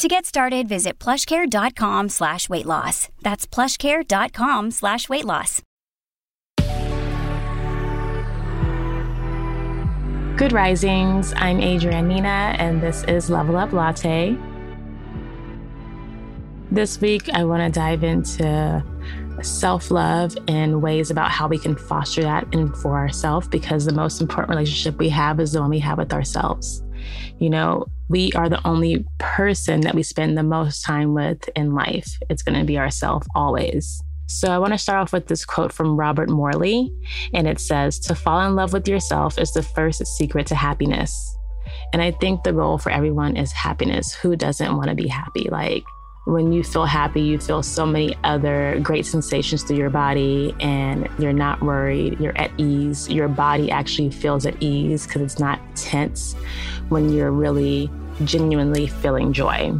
To get started, visit plushcare.com slash weight loss. That's plushcare.com slash weight loss. Good risings. I'm Adrianne Nina, and this is Level Up Latte. This week, I want to dive into self love and ways about how we can foster that and for ourselves because the most important relationship we have is the one we have with ourselves. You know, we are the only person that we spend the most time with in life. It's going to be ourself always. So I want to start off with this quote from Robert Morley, and it says, To fall in love with yourself is the first secret to happiness. And I think the goal for everyone is happiness. Who doesn't want to be happy? Like, when you feel happy, you feel so many other great sensations through your body, and you're not worried, you're at ease. Your body actually feels at ease because it's not tense when you're really genuinely feeling joy.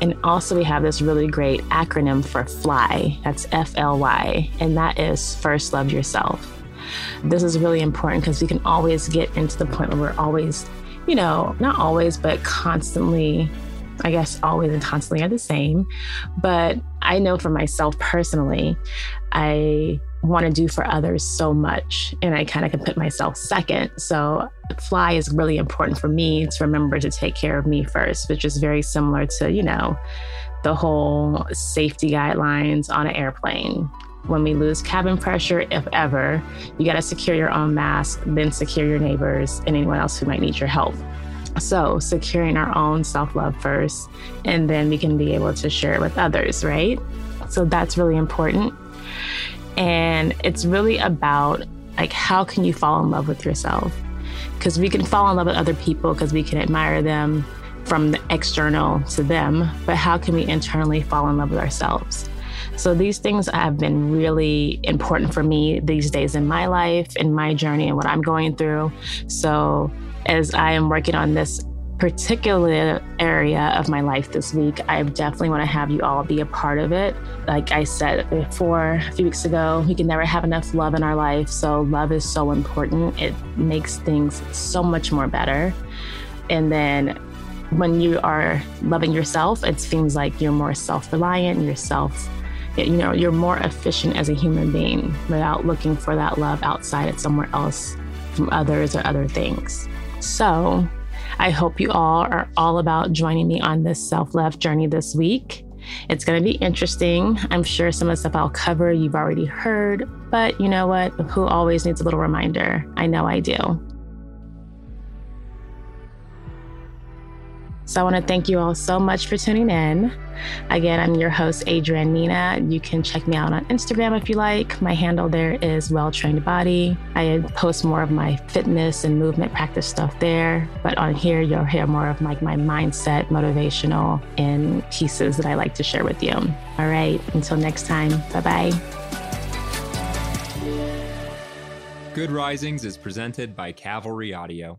And also, we have this really great acronym for FLY. That's F L Y, and that is First Love Yourself. This is really important because we can always get into the point where we're always, you know, not always, but constantly I guess always and constantly are the same. But I know for myself personally, I want to do for others so much and I kind of can put myself second. So fly is really important for me to remember to take care of me first, which is very similar to, you know, the whole safety guidelines on an airplane. When we lose cabin pressure, if ever, you got to secure your own mask, then secure your neighbors and anyone else who might need your help. So, securing our own self love first, and then we can be able to share it with others, right? So, that's really important. And it's really about like, how can you fall in love with yourself? Because we can fall in love with other people because we can admire them from the external to them, but how can we internally fall in love with ourselves? So these things have been really important for me these days in my life, in my journey, and what I'm going through. So as I am working on this particular area of my life this week, I definitely want to have you all be a part of it. Like I said before a few weeks ago, we can never have enough love in our life. So, love is so important. It makes things so much more better. And then when you are loving yourself, it seems like you're more self reliant, you're self, you know, you're more efficient as a human being without looking for that love outside of somewhere else from others or other things. So I hope you all are all about joining me on this self love journey this week. It's going to be interesting. I'm sure some of the stuff I'll cover you've already heard, but you know what? Who always needs a little reminder? I know I do. I want to thank you all so much for tuning in. Again, I'm your host, Adrianne Nina. You can check me out on Instagram if you like. My handle there is Well Trained Body. I post more of my fitness and movement practice stuff there. But on here, you'll hear more of like my, mindset, motivational, and pieces that I like to share with you. All right. Until next time, bye bye. Good Risings is presented by Cavalry Audio.